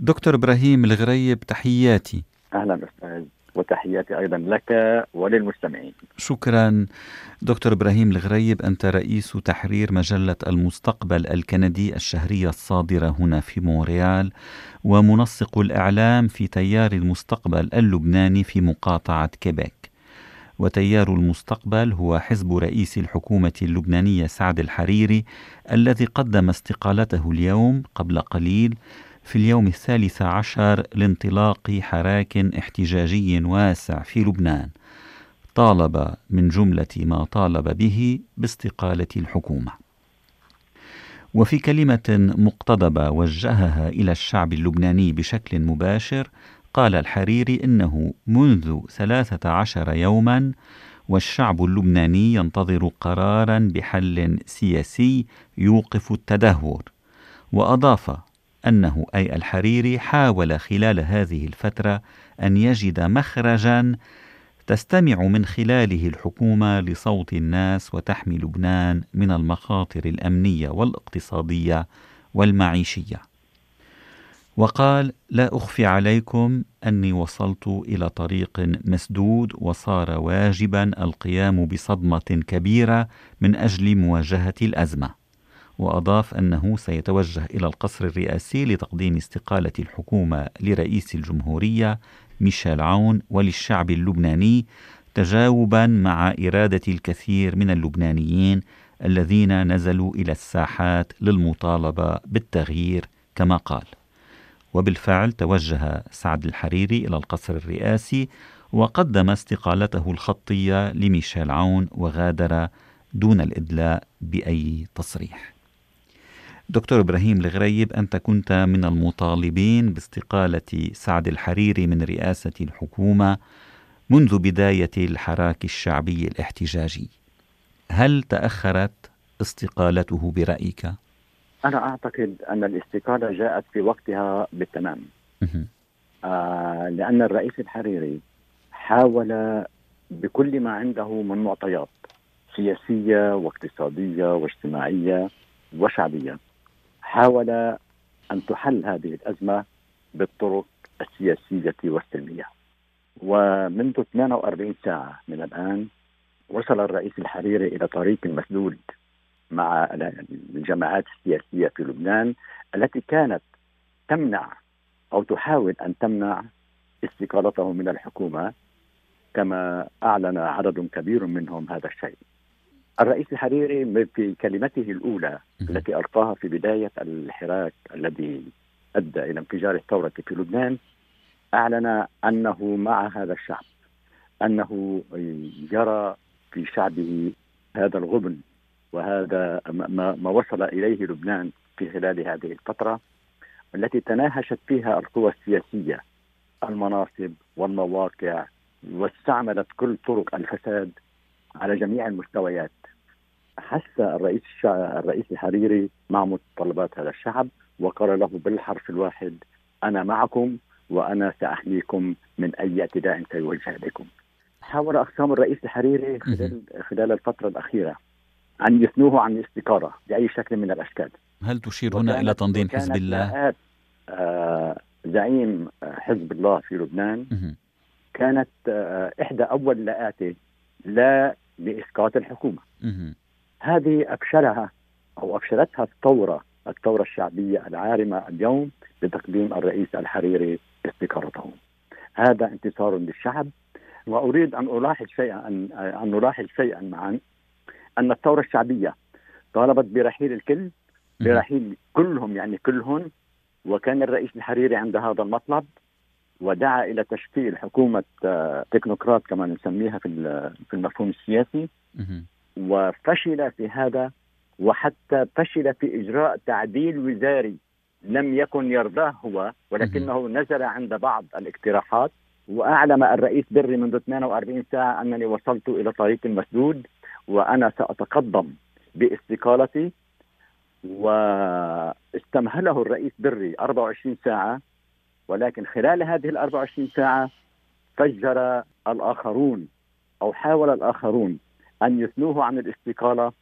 دكتور إبراهيم الغريب تحياتي. أهلا أستاذ وتحياتي أيضا لك وللمستمعين. شكرا دكتور إبراهيم الغريب أنت رئيس تحرير مجلة المستقبل الكندي الشهرية الصادرة هنا في مونريال ومنسق الإعلام في تيار المستقبل اللبناني في مقاطعة كيبيك. وتيار المستقبل هو حزب رئيس الحكومة اللبنانية سعد الحريري الذي قدم استقالته اليوم قبل قليل في اليوم الثالث عشر لانطلاق حراك احتجاجي واسع في لبنان. طالب من جملة ما طالب به باستقالة الحكومة. وفي كلمة مقتضبة وجهها إلى الشعب اللبناني بشكل مباشر قال الحريري إنه منذ ثلاثة عشر يوما والشعب اللبناني ينتظر قرارا بحل سياسي يوقف التدهور وأضاف أنه أي الحريري حاول خلال هذه الفترة أن يجد مخرجا تستمع من خلاله الحكومة لصوت الناس وتحمي لبنان من المخاطر الأمنية والاقتصادية والمعيشية. وقال لا أخفي عليكم أني وصلت إلى طريق مسدود وصار واجبا القيام بصدمة كبيرة من أجل مواجهة الأزمة. وأضاف أنه سيتوجه إلى القصر الرئاسي لتقديم استقالة الحكومة لرئيس الجمهورية ميشيل عون وللشعب اللبناني تجاوبا مع إرادة الكثير من اللبنانيين الذين نزلوا إلى الساحات للمطالبة بالتغيير كما قال. وبالفعل توجه سعد الحريري إلى القصر الرئاسي وقدم استقالته الخطية لميشيل عون وغادر دون الإدلاء بأي تصريح. دكتور إبراهيم الغريب أنت كنت من المطالبين باستقالة سعد الحريري من رئاسة الحكومة منذ بداية الحراك الشعبي الاحتجاجي. هل تأخرت استقالته برأيك؟ أنا أعتقد أن الاستقالة جاءت في وقتها بالتمام. آه لأن الرئيس الحريري حاول بكل ما عنده من معطيات سياسية واقتصادية واجتماعية وشعبية. حاول أن تحل هذه الأزمة بالطرق السياسية والسلمية ومنذ 48 ساعة من الآن وصل الرئيس الحريري إلى طريق مسدود مع الجماعات السياسية في لبنان التي كانت تمنع أو تحاول أن تمنع استقالته من الحكومة كما أعلن عدد كبير منهم هذا الشيء. الرئيس الحريري في كلمته الأولى التي ألقاها في بداية الحراك الذي أدى إلى انفجار الثورة في لبنان أعلن أنه مع هذا الشعب أنه يرى في شعبه هذا الغبن وهذا ما, وصل إليه لبنان في خلال هذه الفترة التي تناهشت فيها القوى السياسية المناصب والمواقع واستعملت كل طرق الفساد على جميع المستويات حس الرئيس الشع... الرئيس الحريري مع متطلبات هذا الشعب وقال له بالحرف الواحد أنا معكم وأنا سأحميكم من أي اعتداء سيوجه اليكم. حاول أقسام الرئيس الحريري خلال خلال الفترة الأخيرة أن يثنوه عن الاستقالة بأي شكل من الأشكال هل تشير هنا إلى تنظيم حزب الله؟ آه زعيم حزب الله في لبنان كانت آه إحدى أول لآته لا لإسقاط الحكومة. هذه أفشلها أو أفشلتها الثورة الثورة الشعبية العارمة اليوم بتقديم الرئيس الحريري استقالته هذا انتصار للشعب. وأريد أن ألاحظ شيئا أن نلاحظ شيئا معا. أن الثورة الشعبية طالبت برحيل الكل برحيل كلهم يعني كلهم وكان الرئيس الحريري عند هذا المطلب. ودعا إلى تشكيل حكومة آه، تكنوقراط كما نسميها في في المفهوم السياسي. وفشل في هذا وحتى فشل في إجراء تعديل وزاري لم يكن يرضاه هو ولكنه نزل عند بعض الاقتراحات. وأعلم الرئيس بري منذ 48 ساعة أنني وصلت إلى طريق مسدود وأنا سأتقدم باستقالتي. واستمهله الرئيس بري 24 ساعة. ولكن خلال هذه ال 24 ساعة فجر الآخرون أو حاول الآخرون أن يثنوه عن الاستقالة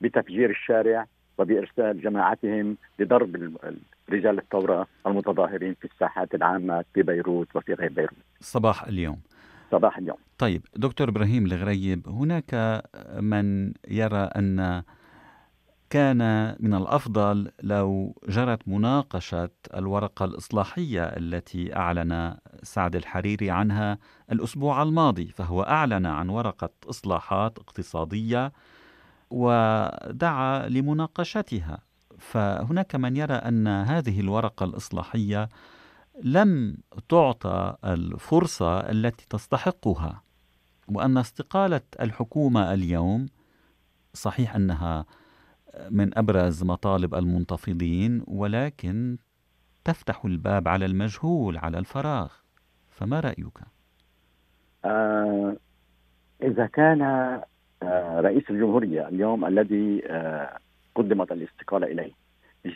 بتفجير الشارع وبإرسال جماعتهم لضرب رجال الثورة المتظاهرين في الساحات العامة في بيروت وفي غير بيروت. صباح اليوم. صباح اليوم. طيب دكتور إبراهيم الغريب هناك من يرى أن كان من الأفضل لو جرت مناقشة الورقة الإصلاحية التي أعلن سعد الحريري عنها الأسبوع الماضي فهو أعلن عن ورقة إصلاحات اقتصادية ودعا لمناقشتها. فهناك من يرى أن هذه الورقة الإصلاحية لم تعطى الفرصة التي تستحقها وأن استقالة الحكومة اليوم صحيح أنها من أبرز مطالب المنتفضين ولكن تفتح الباب على المجهول على الفراغ فما رأيك؟ آه إذا كان آه رئيس الجمهورية اليوم الذي آه قدمت الاستقالة إليه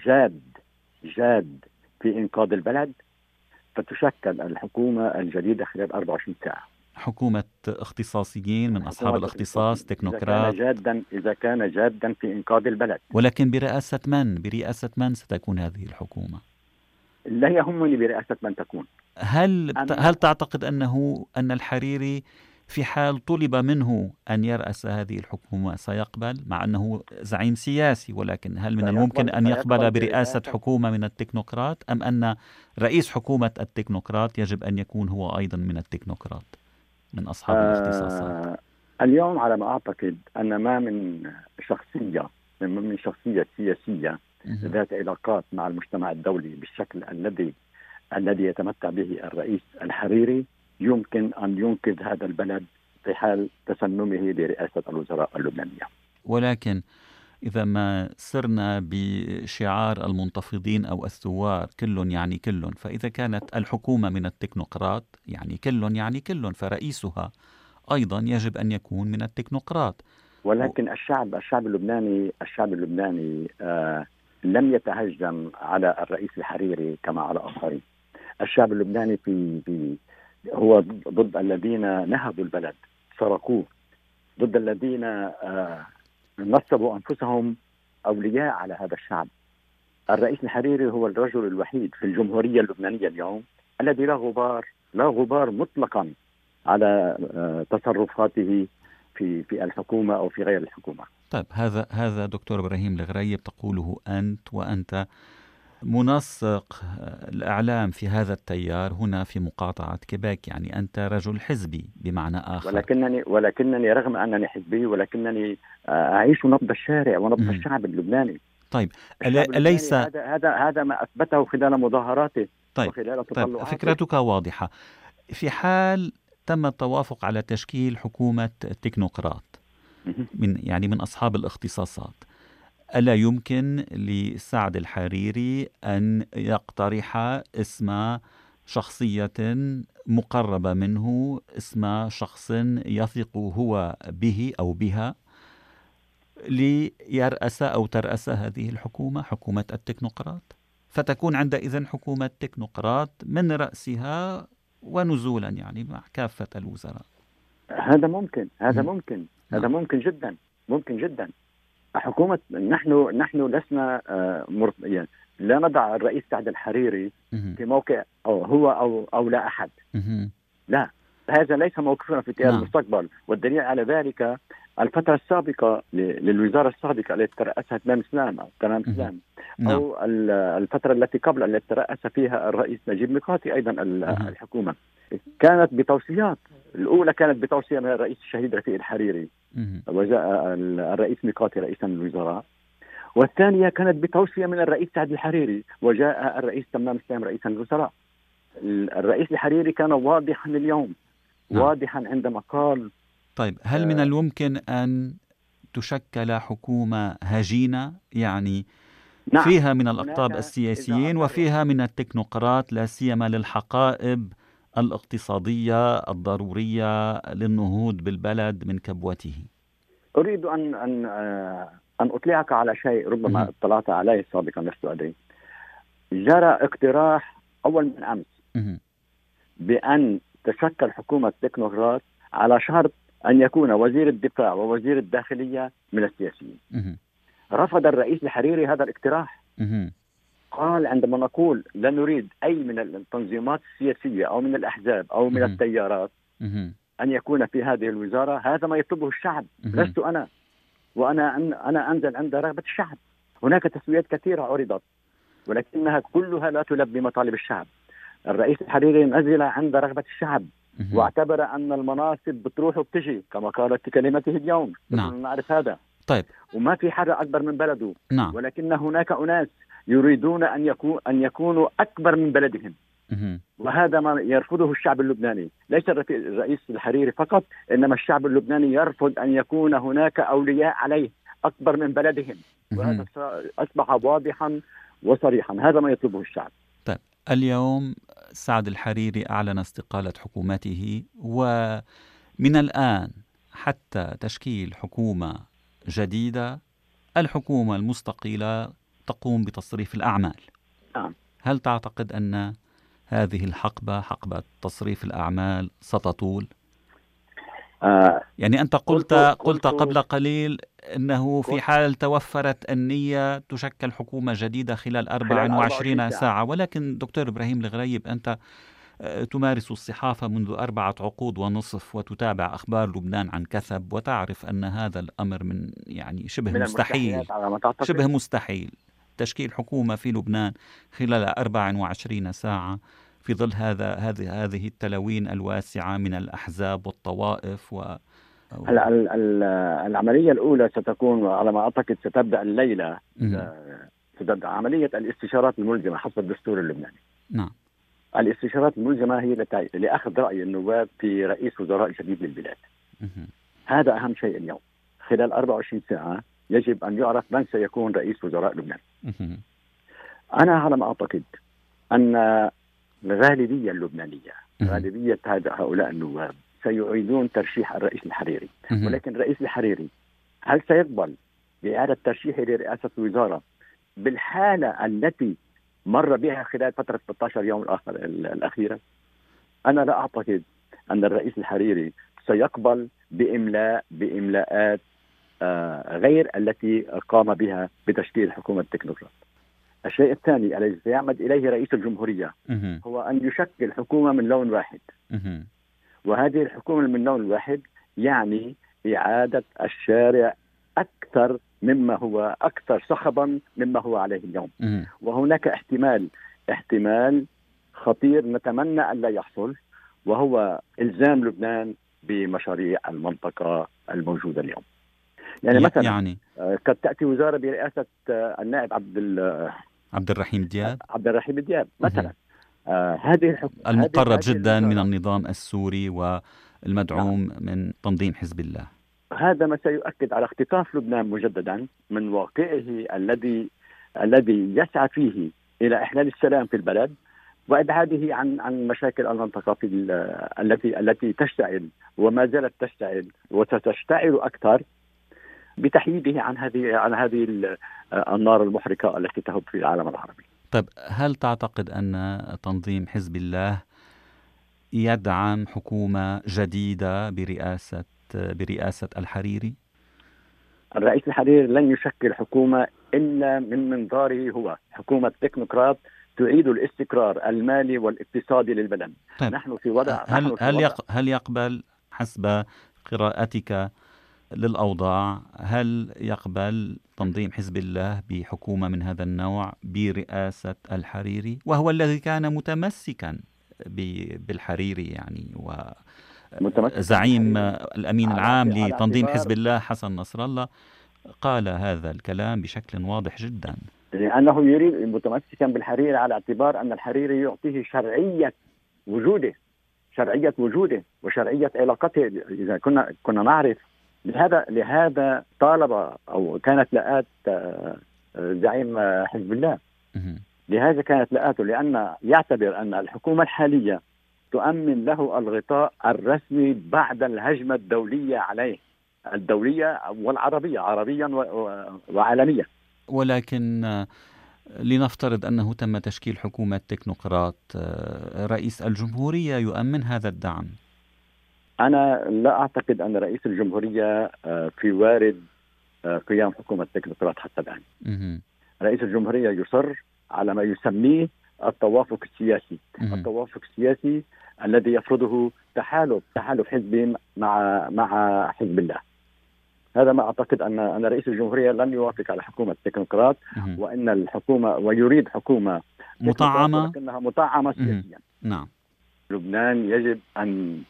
جاد جاد في إنقاذ البلد فتشكل الحكومة الجديدة خلال 24 ساعة حكومة اختصاصيين من أصحاب الاختصاص تكنوقراط إذا كان جادا إذا كان جادا في إنقاذ البلد. ولكن برئاسة من؟ برئاسة من ستكون هذه الحكومة؟ لا يهمني برئاسة من تكون. هل هل تعتقد أنه أن الحريري في حال طلب منه أن يرأس هذه الحكومة سيقبل؟ مع أنه زعيم سياسي ولكن هل من الممكن أن يقبل برئاسة. حكومة من التكنوقراط؟ أم أن رئيس حكومة التكنوقراط يجب أن يكون هو أيضا من التكنوقراط؟ من أصحاب آه الاختصاصات اليوم على ما أعتقد أن ما من شخصية من شخصية سياسية ذات علاقات مع المجتمع الدولي بالشكل الذي الذي يتمتع به الرئيس الحريري يمكن أن ينقذ هذا البلد في حال تسنمه لرئاسه الوزراء اللبنانية. ولكن إذا ما سرنا بشعار المنتفضين أو الثوار كل يعني كل. فإذا كانت الحكومة من التكنوقراط يعني كل يعني كل فرئيسها أيضا يجب أن يكون من التكنوقراط. ولكن الشعب الشعب اللبناني الشعب اللبناني آه لم يتهجم على الرئيس الحريري كما على آخرين. الشعب اللبناني في, في هو ضد الذين نهبوا البلد سرقوه ضد الذين آه نصبوا أنفسهم أولياء على هذا الشعب. الرئيس الحريري هو الرجل الوحيد في الجمهورية اللبنانية اليوم الذي لا غبار لا غبار مطلقا على آه، تصرفاته في في الحكومة أو في غير الحكومة. طيب هذا هذا دكتور إبراهيم الغريب تقوله أنت وأنت منسق الإعلام في هذا التيار هنا في مقاطعة كيباك يعني أنت رجل حزبي بمعنى آخر. ولكنني ولكنني رغم أنني حزبي ولكنني أعيش نبض الشارع ونبض الشعب اللبناني. طيب أليس هذا هذا هذا ما أثبته خلال مضاهراته طيب وخلال طيب فكرتك واضحة. في حال تم التوافق على تشكيل حكومة تكنوقراط من يعني من أصحاب الاختصاصات ألا يمكن لسعد الحريري أن يقترح اسم شخصية مقربة منه اسم شخص يثق هو به أو بها ليرأس أو ترأس هذه الحكومة حكومة التكنوقراط. فتكون عندئذ حكومة تكنوقراط من رأسها ونزولا يعني مع كافة الوزراء. هذا ممكن هذا ممكن هذا نعم. ممكن جدا ممكن جدا. حكومة نحن نحن لسنا آه، يعني لا نضع الرئيس سعد الحريري في موقع أو هو أو أو لا أحد. لا هذا ليس موقفنا في اتجاه نعم. المستقبل. والدليل على ذلك الفترة السابقة للوزارة السابقة التي ترأسها تمام سلام أو تمام سلام نعم. أو الفترة التي قبل التي ترأس فيها الرئيس نجيب ميقاتي أيضا الحكومة. كانت بتوصيات. الأولى كانت بتوصية من الرئيس الشهيد رفيق الحريري. وجاء الرئيس ميقاتي رئيسا للوزراء. والثانية كانت بتوصية من الرئيس سعد الحريري. وجاء الرئيس تمام سلام رئيسا للوزراء. الرئيس الحريري كان واضحا اليوم. نعم. واضحا عندما قال طيب هل من آه. الممكن أن تشكل حكومة هجينة؟ يعني نعم. فيها من الأقطاب السياسيين وفيها من التكنوقراط لا سيما للحقائب الاقتصادية الضرورية للنهوض بالبلد من كبوته. أريد أن أن أن أطلعك على شيء ربما اطلعت عليه سابقا لست جرى اقتراح أول من أمس بأن تشكل حكومة تكنوقراط على شرط أن يكون وزير الدفاع ووزير الداخلية من السياسيين. رفض الرئيس الحريري هذا الاقتراح. قال عندما نقول لا نريد أي من التنظيمات السياسية أو من الأحزاب أو من التيارات أن يكون في هذه الوزارة هذا ما يطلبه الشعب. لست أنا. وأنا أنا أنزل عند رغبة الشعب. هناك تسويات كثيرة عرضت ولكنها كلها لا تلبي مطالب الشعب. الرئيس الحريري نزل عند رغبة الشعب واعتبر أن المناصب بتروح وبتجي كما قالت في كلمته اليوم. نعم. نعرف هذا. طيب. وما في حدا أكبر من بلده. نعم. ولكن هناك أناس يريدون أن يكون أن يكونوا أكبر من بلدهم. وهذا ما يرفضه الشعب اللبناني. ليس الرئيس الحريري فقط إنما الشعب اللبناني يرفض أن يكون هناك أولياء عليه أكبر من بلدهم. وهذا أصبح واضحا وصريحا. هذا ما يطلبه الشعب. طيب اليوم سعد الحريري أعلن استقالة حكومته ومن الآن حتى تشكيل حكومة جديدة الحكومة المستقيلة تقوم بتصريف الأعمال. نعم. هل تعتقد أن هذه الحقبة حقبة تصريف الأعمال ستطول؟ آه يعني أنت قلت قلت قبل قليل إنه في حال توفرت النية تشكل حكومة جديدة خلال 24 ساعة, ساعة. ولكن دكتور إبراهيم الغريب أنت آه، تمارس الصحافة منذ أربعة عقود ونصف وتتابع أخبار لبنان عن كثب وتعرف أن هذا الأمر من يعني شبه من مستحيل. شبه مستحيل. تشكيل حكومة في لبنان خلال 24 ساعة في ظل هذا هذه هذه التلوين الواسعة من الأحزاب والطوائف و هلا العملية الأولى ستكون على ما أعتقد ستبدأ الليلة ستبدأ عملية الاستشارات الملزمة حسب الدستور اللبناني. نعم. الاستشارات الملزمة هي لأخذ رأي النواب في رئيس وزراء جديد للبلاد. هذا أهم شيء اليوم. خلال 24 ساعة يجب أن يعرف من سيكون رئيس وزراء لبنان. أنا على ما أعتقد أن الغالبية اللبنانية غالبية هؤلاء النواب سيعيدون ترشيح الرئيس الحريري. ولكن الرئيس الحريري هل سيقبل بإعادة ترشيحه لرئاسة الوزارة بالحالة التي مر بها خلال فترة 16 يوم الآخر الأخيرة؟ أنا لا أعتقد أن الرئيس الحريري سيقبل بإملاء بإملاءات غير التي قام بها بتشكيل حكومة التكنوقراط الشيء الثاني الذي سيعمد إليه رئيس الجمهورية هو أن يشكل حكومة من لون واحد. وهذه الحكومة من لون واحد يعني إعادة الشارع أكثر مما هو أكثر صخبا مما هو عليه اليوم. وهناك احتمال احتمال خطير نتمنى أن لا يحصل وهو إلزام لبنان بمشاريع المنطقة الموجودة اليوم. يعني مثلا يعني. آه، قد تأتي وزارة برئاسة آه، النائب عبد عبد الرحيم دياب. عبد الرحيم دياب مثلا. آه هذه الحكم المقرب هذه جدا من النظام السوري والمدعوم نعم. من تنظيم حزب الله. هذا ما سيؤكد على اختطاف لبنان مجددا من واقعه الذي الذي يسعى فيه إلى إحلال السلام في البلد وإبعاده عن عن مشاكل المنطقة في التي التي تشتعل وما زالت تشتعل وستشتعل أكثر بتحييده عن هذه عن هذه النار المحرقة التي تهب في العالم العربي. طيب هل تعتقد أن تنظيم حزب الله يدعم حكومة جديدة برئاسة برئاسة الحريري؟ الرئيس الحريري لن يشكل حكومة إلا من منظاره هو، حكومة تكنوقراط تعيد الاستقرار المالي والاقتصادي للبلد. طيب. نحن في وضع هل نحن في هل, وضع. هل يقبل حسب قراءتك للأوضاع هل يقبل تنظيم حزب الله بحكومة من هذا النوع برئاسة الحريري؟ وهو الذي كان متمسكا بالحريري يعني و زعيم الأمين العام لتنظيم حزب الله حسن نصر الله قال هذا الكلام بشكل واضح جدا. لأنه يريد متمسكا بالحريري على اعتبار أن الحريري يعطيه شرعية وجوده شرعية وجوده وشرعية علاقته. إذا كنا كنا نعرف لهذا لهذا طالب أو كانت لآت آه، زعيم حزب الله. لهذا كانت لآته لأن يعتبر أن الحكومة الحالية تؤمن له الغطاء الرسمي بعد الهجمة الدولية عليه. الدولية والعربية عربيا وعالميا. ولكن آه، لنفترض أنه تم تشكيل حكومة تكنوقراط آه، رئيس الجمهورية يؤمن هذا الدعم. أنا لا أعتقد أن رئيس الجمهورية آه، في وارد آه، قيام حكومة تكنوقراط حتى الآن. رئيس الجمهورية يصر على ما يسميه التوافق السياسي. التوافق السياسي الذي يفرضه تحالف تحالف حزبي مع مع حزب الله. هذا ما أعتقد أن أن رئيس الجمهورية لن يوافق على حكومة تكنوقراط وإن الحكومة ويريد حكومة مطعمة. لكنها مطعمة سياسيا. نعم. لبنان يجب أن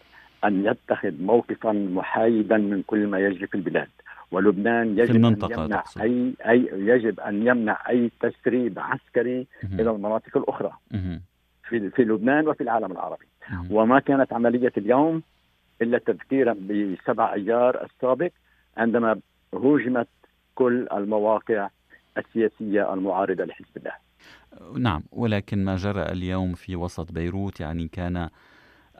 أن يتخذ موقفا محايدا من كل ما يجري في البلاد ولبنان يجب في المنطقة ان يمنع أي أي يجب أن يمنع أي تسريب عسكري مم. إلى المناطق الأخرى مم. في في لبنان وفي العالم العربي مم. وما كانت عملية اليوم إلا تذكيرا بسبع أيار السابق عندما هوجمت كل المواقع السياسية المعارضة لحزب الله. نعم ولكن ما جرى اليوم في وسط بيروت يعني كان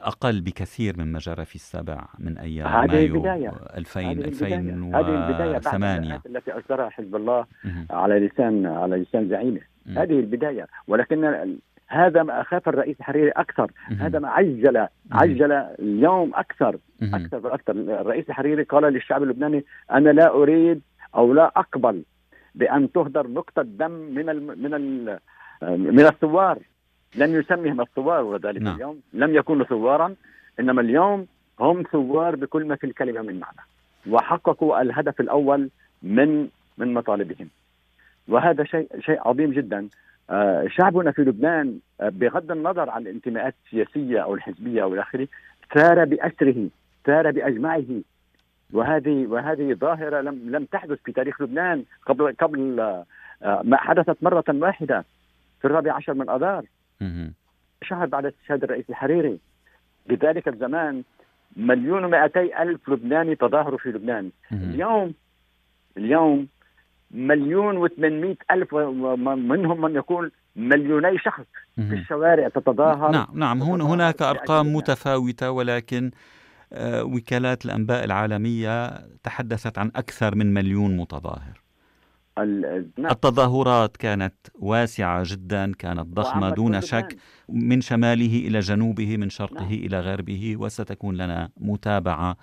أقل بكثير مما جرى في السابع من أيام هذه مايو البداية. 2000 هذه البداية. هذه البداية بعد 2008 الآيات التي أصدرها حزب الله. على لسان على لسان زعيمه. هذه البداية ولكن هذا ما أخاف الرئيس الحريري أكثر. هذا ما عجل عجل اليوم أكثر. أكثر وأكثر الرئيس الحريري قال للشعب اللبناني أنا لا أريد أو لا أقبل بأن تهدر نقطة دم من ال من ال من الثوار لم يسميهم الثوار وذلك نعم. اليوم. لم يكونوا ثوارا إنما اليوم هم ثوار بكل ما في الكلمة من معنى. وحققوا الهدف الأول من من مطالبهم. وهذا شيء شيء عظيم جدا. آه، شعبنا في لبنان آه، بغض النظر عن الانتماءات السياسية أو الحزبية أو إلى آخره ثار بأسره ثار بأجمعه. وهذه وهذه ظاهرة لم لم تحدث في تاريخ لبنان قبل قبل آه، ما حدثت مرة واحدة في الرابع عشر من آذار. مهم. شهر بعد استشهاد الرئيس الحريري. بذلك الزمان مليون ومئتي ألف لبناني تظاهروا في لبنان. اليوم اليوم مليون وثمانمائة ألف ومنهم من يقول مليوني شخص في. الشوارع تتظاهر. نعم نعم. هنا تتظاهر هناك أرقام متفاوتة ولكن آه، وكالات الأنباء العالمية تحدثت عن أكثر من مليون متظاهر. نعم التظاهرات كانت واسعة جدا كانت ضخمة دون شك. من شماله إلى جنوبه من شرقه نعم. إلى غربه وستكون لنا متابعة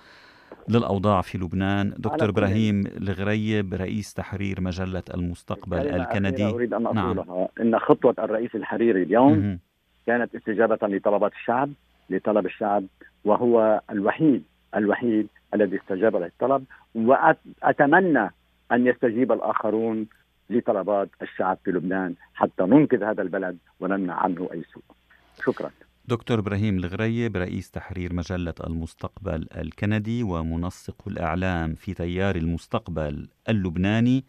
للأوضاع في لبنان دكتور. إبراهيم الغريب رئيس تحرير مجلة المستقبل الكندي أريد أن نعم. أقولها إن خطوة الرئيس الحريري اليوم مهم. كانت استجابة لطلبات الشعب لطلب الشعب وهو الوحيد الوحيد الذي استجاب للطلب وأتمنى أن يستجيب الآخرون لطلبات الشعب في لبنان حتى ننقذ هذا البلد ونمنع عنه أي سوء. شكرا. دكتور إبراهيم الغريب رئيس تحرير مجلة المستقبل الكندي ومنسق الإعلام في تيار المستقبل اللبناني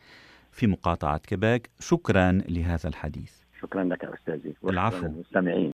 في مقاطعة كيباك شكرا لهذا الحديث. شكرا لك أستاذي. العفو. المستمعين